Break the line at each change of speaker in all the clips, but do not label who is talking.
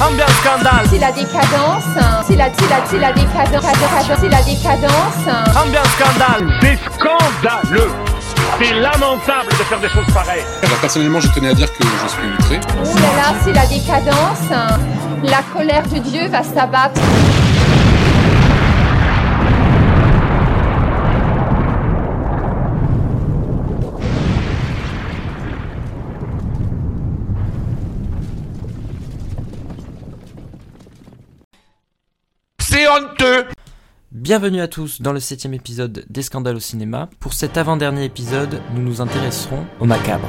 Ambiance scandale.
C'est la décadence. C'est la, c'est la, c'est la décadence. C'est la décadence.
Ambiance scandale.
C'est scandaleux C'est lamentable de faire des choses pareilles
Alors personnellement, je tenais à dire que je suis outré.
Oh là là, c'est la décadence. La colère de Dieu va s'abattre.
Bienvenue à tous dans le septième épisode des Scandales au cinéma. Pour cet avant-dernier épisode, nous nous intéresserons au macabre.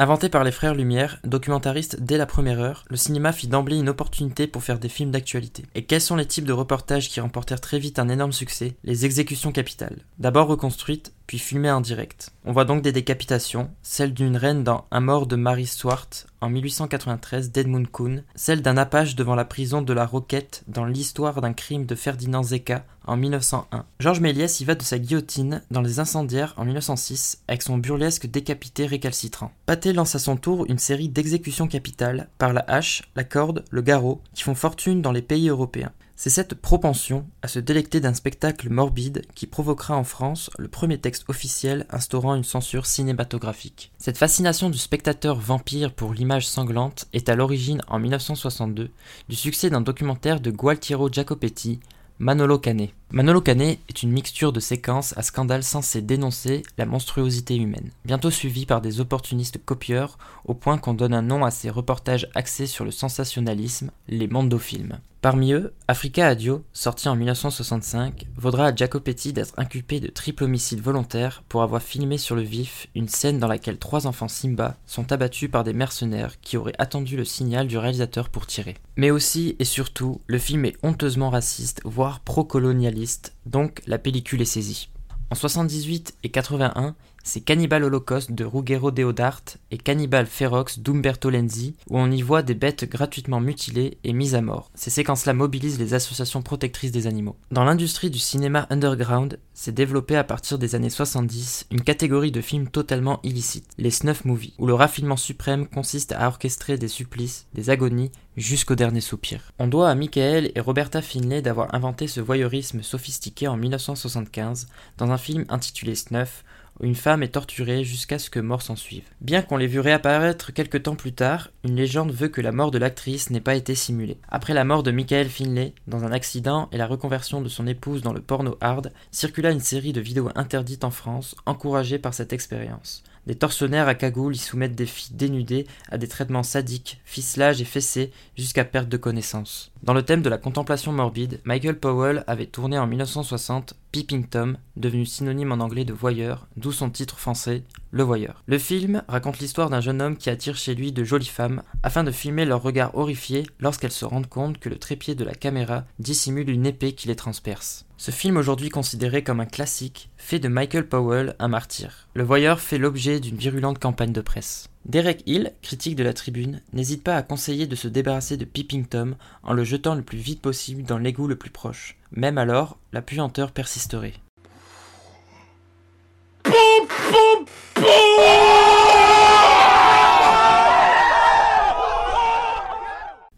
Inventé par les frères Lumière, documentaristes dès la première heure, le cinéma fit d'emblée une opportunité pour faire des films d'actualité. Et quels sont les types de reportages qui remportèrent très vite un énorme succès? Les exécutions capitales. D'abord reconstruites, puis filmées en direct. On voit donc des décapitations, celle d'une reine dans Un mort de Mary Stuart en 1893 d'Edmund Kuhn, celle d'un Apache devant la prison de la Roquette dans l'histoire d'un crime de Ferdinand Zecca en 1901. Georges Méliès y va de sa guillotine dans Les Incendiaires en 1906 avec son burlesque décapité récalcitrant. Pathé lance à son tour une série d'exécutions capitales par la hache, la corde, le garrot qui font fortune dans les pays européens. C'est cette propension à se délecter d'un spectacle morbide qui provoquera en France le premier texte officiel instaurant une censure cinématographique. Cette fascination du spectateur vampire pour l'image sanglante est à l'origine en 1962 du succès d'un documentaire de Gualtiero Jacopetti, Manolo Cane. Manolo Cane est une mixture de séquences à scandale censées dénoncer la monstruosité humaine, bientôt suivie par des opportunistes copieurs au point qu'on donne un nom à ces reportages axés sur le sensationnalisme, les mondofilms. Parmi eux, Africa Adio, sorti en 1965, vaudra à Jacopetti d'être inculpé de triple homicide volontaire pour avoir filmé sur le vif une scène dans laquelle trois enfants Simba sont abattus par des mercenaires qui auraient attendu le signal du réalisateur pour tirer. Mais aussi et surtout, le film est honteusement raciste, voire pro-colonialiste, donc la pellicule est saisie. En 78 et 81, c'est Cannibal Holocaust de Ruggero Deodart et Cannibal Ferox d'Umberto Lenzi, où on y voit des bêtes gratuitement mutilées et mises à mort. Ces séquences-là mobilisent les associations protectrices des animaux. Dans l'industrie du cinéma underground, s'est développée à partir des années 70 une catégorie de films totalement illicites, les snuff movies, où le raffinement suprême consiste à orchestrer des supplices, des agonies, jusqu'au dernier soupir. On doit à Michael et Roberta Finlay d'avoir inventé ce voyeurisme sophistiqué en 1975 dans un film intitulé Snuff, une femme est torturée jusqu'à ce que mort s'en suive. Bien qu'on l'ait vu réapparaître quelques temps plus tard, une légende veut que la mort de l'actrice n'ait pas été simulée. Après la mort de Michael Finlay, dans un accident, et la reconversion de son épouse dans le porno hard, circula une série de vidéos interdites en France, encouragées par cette expérience. Des tortionnaires à cagoule y soumettent des filles dénudées à des traitements sadiques, ficelage et fessés jusqu'à perte de connaissance. Dans le thème de la contemplation morbide, Michael Powell avait tourné en 1960 Peeping Tom, devenu synonyme en anglais de voyeur, d'où son titre français Le Voyeur. Le film raconte l'histoire d'un jeune homme qui attire chez lui de jolies femmes afin de filmer leur regard horrifié lorsqu'elles se rendent compte que le trépied de la caméra dissimule une épée qui les transperce. Ce film aujourd'hui considéré comme un classique fait de Michael Powell un martyr. Le voyeur fait l'objet d'une virulente campagne de presse. Derek Hill, critique de la tribune, n'hésite pas à conseiller de se débarrasser de Peeping Tom en le jetant le plus vite possible dans l'égout le plus proche. Même alors, la puanteur persisterait.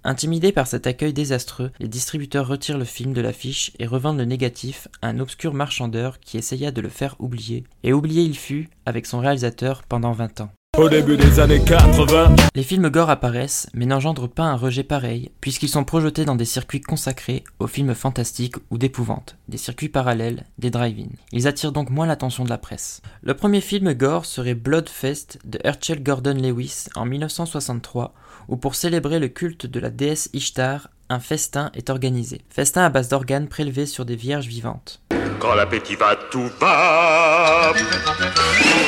Intimidés par cet accueil désastreux, les distributeurs retirent le film de l'affiche et revendent le négatif à un obscur marchandeur qui essaya de le faire oublier. Et oublié il fut avec son réalisateur pendant 20 ans.
Au début des années 80.
Les films gore apparaissent, mais n'engendrent pas un rejet pareil, puisqu'ils sont projetés dans des circuits consacrés aux films fantastiques ou d'épouvante, des circuits parallèles, des drive-in. Ils attirent donc moins l'attention de la presse. Le premier film gore serait Bloodfest de Herschel Gordon Lewis en 1963, où pour célébrer le culte de la déesse Ishtar, un festin est organisé. Festin à base d'organes prélevés sur des vierges vivantes.
Quand l'appétit va, tout va.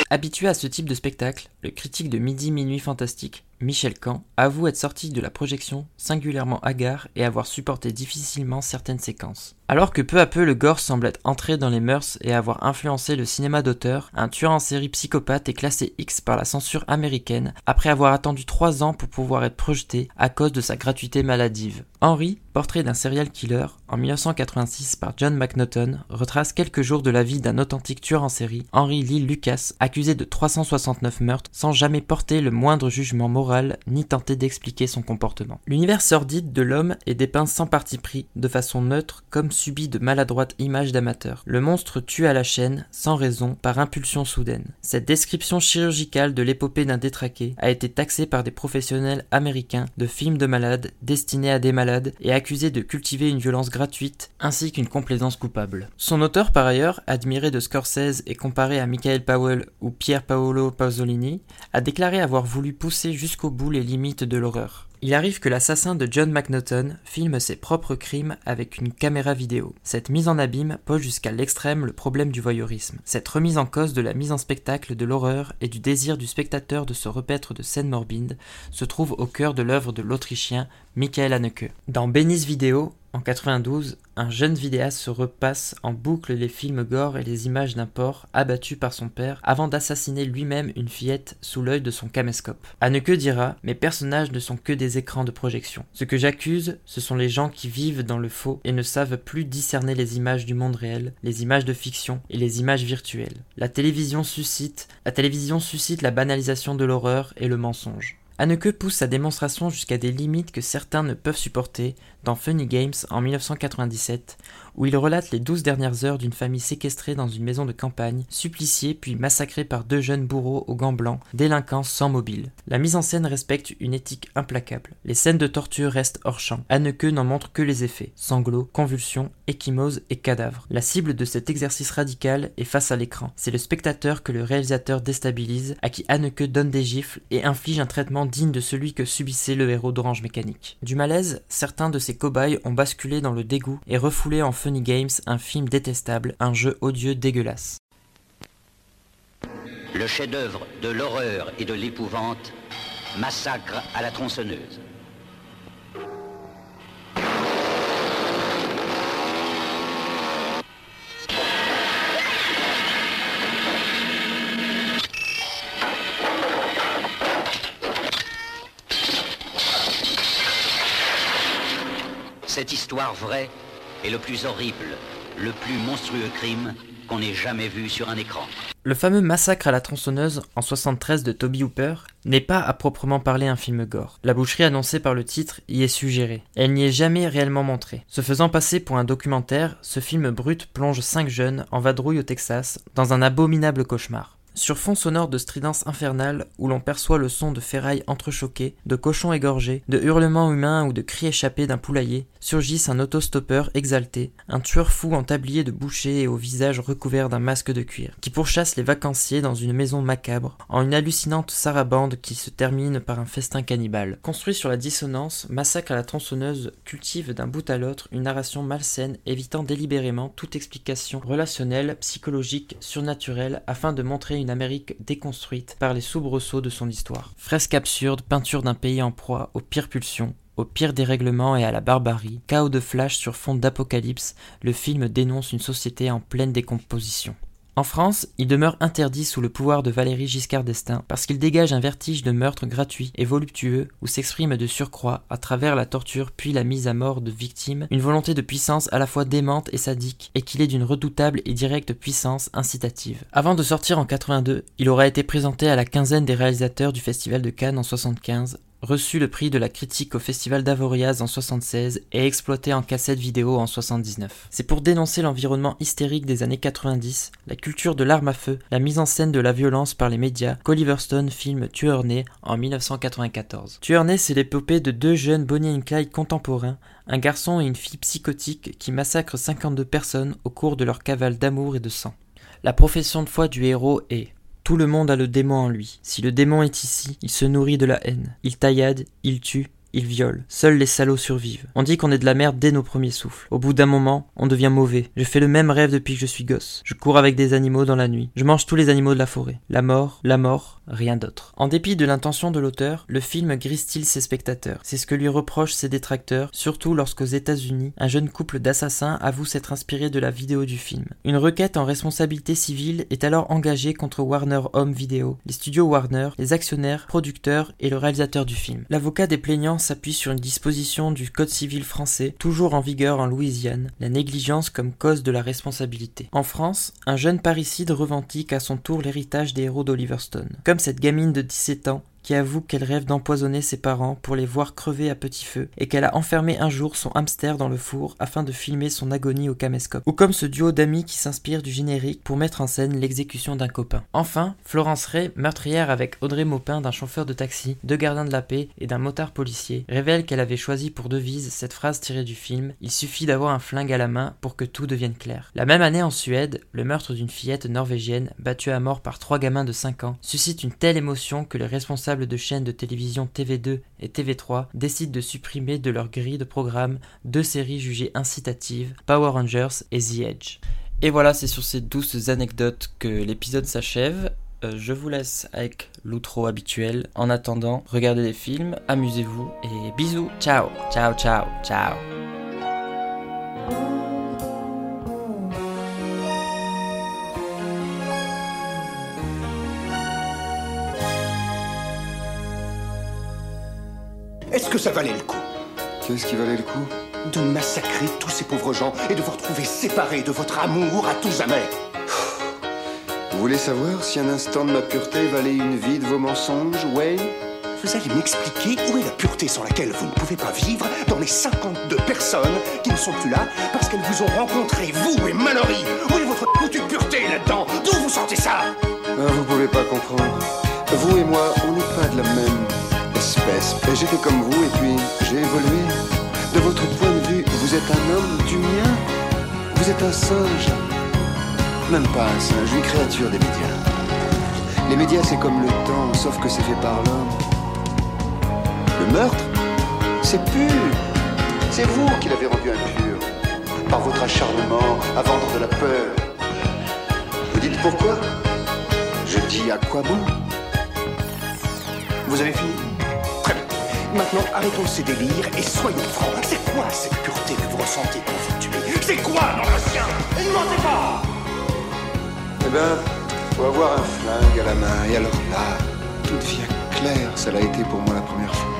Habitué à ce type de spectacle, le critique de Midi Minuit Fantastique, Michel Camp, avoue être sorti de la projection singulièrement hagard et avoir supporté difficilement certaines séquences. Alors que peu à peu le gore semble être entré dans les mœurs et avoir influencé le cinéma d'auteur, un tueur en série psychopathe est classé X par la censure américaine après avoir attendu 3 ans pour pouvoir être projeté à cause de sa gratuité maladive. Henry, portrait d'un serial killer, en 1986 par John McNaughton, retrace quelques jours de la vie d'un authentique tueur en série, Henry Lee Lucas, accusé de 369 meurtres sans jamais porter le moindre jugement moral ni tenter d'expliquer son comportement. L'univers sordide de l'homme est dépeint sans parti pris, de façon neutre comme subi de maladroites images d'amateurs. Le monstre tue à la chaîne, sans raison, par impulsion soudaine. Cette description chirurgicale de l'épopée d'un détraqué a été taxée par des professionnels américains de films de malades destinés à des malades et accusés de cultiver une violence gratuite ainsi qu'une complaisance coupable. Son auteur par ailleurs, admiré de Scorsese et comparé à Michael Powell ou Pier Paolo Pasolini, a déclaré avoir voulu pousser jusqu'au bout les limites de l'horreur. Il arrive que l'assassin de John McNaughton filme ses propres crimes avec une caméra vidéo. Cette mise en abîme pose jusqu'à l'extrême le problème du voyeurisme. Cette remise en cause de la mise en spectacle de l'horreur et du désir du spectateur de se repaître de scènes morbides se trouve au cœur de l'œuvre de l'Autrichien Michael Haneke. Dans Benny's Vidéo, en 92, un jeune vidéaste se repasse en boucle les films gore et les images d'un porc abattu par son père avant d'assassiner lui-même une fillette sous l'œil de son caméscope. Haneke dira Mes personnages ne sont que des écrans de projection. Ce que j'accuse, ce sont les gens qui vivent dans le faux et ne savent plus discerner les images du monde réel, les images de fiction et les images virtuelles. La télévision suscite, la télévision suscite la banalisation de l'horreur et le mensonge. Haneke pousse sa démonstration jusqu'à des limites que certains ne peuvent supporter dans Funny Games en 1997, où il relate les douze dernières heures d'une famille séquestrée dans une maison de campagne, suppliciée puis massacrée par deux jeunes bourreaux aux gants blancs, délinquants sans mobile. La mise en scène respecte une éthique implacable. Les scènes de torture restent hors champ. Haneke n'en montre que les effets sanglots, convulsions, échymoses et cadavres. La cible de cet exercice radical est face à l'écran. C'est le spectateur que le réalisateur déstabilise, à qui Haneke donne des gifles et inflige un traitement digne de celui que subissait le héros d'Orange Mécanique. Du malaise, certains de ces cobayes ont basculé dans le dégoût et refoulé en Funny Games un film détestable, un jeu odieux dégueulasse.
Le chef-d'œuvre de l'horreur et de l'épouvante, Massacre à la tronçonneuse. Cette histoire vraie le plus horrible, le plus monstrueux crime qu'on ait jamais vu sur un écran.
Le fameux Massacre à la tronçonneuse en 73 de Toby Hooper n'est pas à proprement parler un film gore. La boucherie annoncée par le titre y est suggérée. Elle n'y est jamais réellement montrée. Se faisant passer pour un documentaire, ce film brut plonge cinq jeunes en vadrouille au Texas dans un abominable cauchemar. Sur fond sonore de stridence infernale où l'on perçoit le son de ferrailles entrechoquées, de cochons égorgés, de hurlements humains ou de cris échappés d'un poulailler, surgissent un autostoppeur exalté, un tueur fou en tablier de boucher et au visage recouvert d'un masque de cuir, qui pourchasse les vacanciers dans une maison macabre, en une hallucinante sarabande qui se termine par un festin cannibale. Construit sur la dissonance, Massacre à la tronçonneuse cultive d'un bout à l'autre une narration malsaine, évitant délibérément toute explication relationnelle, psychologique, surnaturelle, afin de montrer une Amérique déconstruite par les soubresauts de son histoire. Fresque absurde, peinture d'un pays en proie aux pires pulsions, au pire dérèglement et à la barbarie, chaos de flash sur fond d'apocalypse, le film dénonce une société en pleine décomposition. En France, il demeure interdit sous le pouvoir de Valéry Giscard d'Estaing parce qu'il dégage un vertige de meurtre gratuit et voluptueux où s'exprime de surcroît, à travers la torture puis la mise à mort de victimes, une volonté de puissance à la fois démente et sadique et qu'il est d'une redoutable et directe puissance incitative. Avant de sortir en 82, il aura été présenté à la quinzaine des réalisateurs du Festival de Cannes en 75 reçut le prix de la critique au festival d'Avoriaz en 76 et exploité en cassette vidéo en 79. C'est pour dénoncer l'environnement hystérique des années 90, la culture de l'arme à feu, la mise en scène de la violence par les médias qu'Oliver Stone filme Tueur né en 1994. Tueur né, c'est l'épopée de deux jeunes Bonnie et Clyde contemporains, un garçon et une fille psychotiques qui massacrent 52 personnes au cours de leur cavale d'amour et de sang. La profession de foi du héros est tout le monde a le démon en lui. Si le démon est ici, il se nourrit de la haine. Il taillade, il tue, il viole. Seuls les salauds survivent. On dit qu'on est de la merde dès nos premiers souffles. Au bout d'un moment, on devient mauvais. Je fais le même rêve depuis que je suis gosse. Je cours avec des animaux dans la nuit. Je mange tous les animaux de la forêt. La mort, la mort, rien d'autre. En dépit de l'intention de l'auteur, le film grise-t-il ses spectateurs? C'est ce que lui reprochent ses détracteurs, surtout lorsqu'aux États-Unis, un jeune couple d'assassins avoue s'être inspiré de la vidéo du film. Une requête en responsabilité civile est alors engagée contre Warner Home Video, les studios Warner, les actionnaires, producteurs et le réalisateur du film. L'avocat des plaignants s'appuie sur une disposition du Code civil français, toujours en vigueur en Louisiane, la négligence comme cause de la responsabilité. En France, un jeune parricide revendique à son tour l'héritage des héros d'Oliver Stone. Comme cette gamine de 17 ans qui avoue qu'elle rêve d'empoisonner ses parents pour les voir crever à petit feu, et qu'elle a enfermé un jour son hamster dans le four afin de filmer son agonie au caméscope. Ou comme ce duo d'amis qui s'inspire du générique pour mettre en scène l'exécution d'un copain. Enfin, Florence Ray, meurtrière avec Audrey Maupin d'un chauffeur de taxi, deux gardiens de la paix et d'un motard policier, révèle qu'elle avait choisi pour devise cette phrase tirée du film Il suffit d'avoir un flingue à la main pour que tout devienne clair. La même année en Suède, le meurtre d'une fillette norvégienne battue à mort par trois gamins de 5 ans suscite une telle émotion que les responsables de chaînes de télévision TV2 et TV3 décident de supprimer de leur grille de programme deux séries jugées incitatives, Power Rangers et The Edge. Et voilà, c'est sur ces douces anecdotes que l'épisode s'achève. Euh, je vous laisse avec l'outro habituel. En attendant, regardez les films, amusez-vous et bisous. Ciao, ciao, ciao, ciao.
Que ça valait le coup.
Qu'est-ce qui valait le coup?
De massacrer tous ces pauvres gens et de vous retrouver séparés de votre amour à tout jamais.
Vous voulez savoir si un instant de ma pureté valait une vie de vos mensonges, Wayne?
Vous allez m'expliquer où est la pureté sans laquelle vous ne pouvez pas vivre dans les 52 personnes qui ne sont plus là parce qu'elles vous ont rencontré, vous et Mallory. Où est votre foutue pureté là-dedans? D'où vous sortez ça?
Ah, Vous pouvez pas comprendre. Vous et moi, on n'est pas de la même espèce. J'ai fait comme vous et puis j'ai évolué. De votre point de vue, vous êtes un homme du mien. Vous êtes un singe. Même pas un singe, une créature des médias. Les médias, c'est comme le temps, sauf que c'est fait par l'homme. Le meurtre, c'est pur. C'est vous qui l'avez rendu impur. Par votre acharnement à vendre de la peur. Vous dites pourquoi? Je dis à quoi bon?
Vous avez fini? Maintenant, arrêtons ces délires et soyons francs. C'est quoi cette pureté que vous ressentez quand vous tuez? C'est quoi dans le Et ne mentez pas
Eh ben, faut avoir un flingue à la main. Et alors là, tout devient clair. Ça l'a été pour moi la première fois.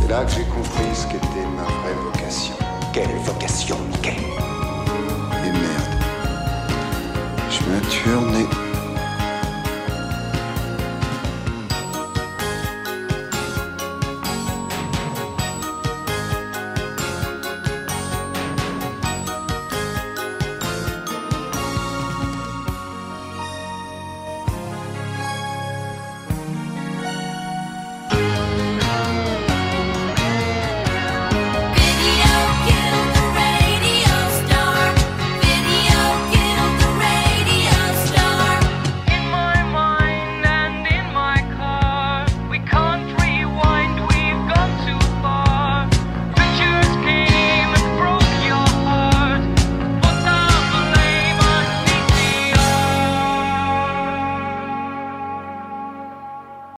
C'est là que j'ai compris ce qu'était ma vraie vocation.
Quelle vocation, Mickey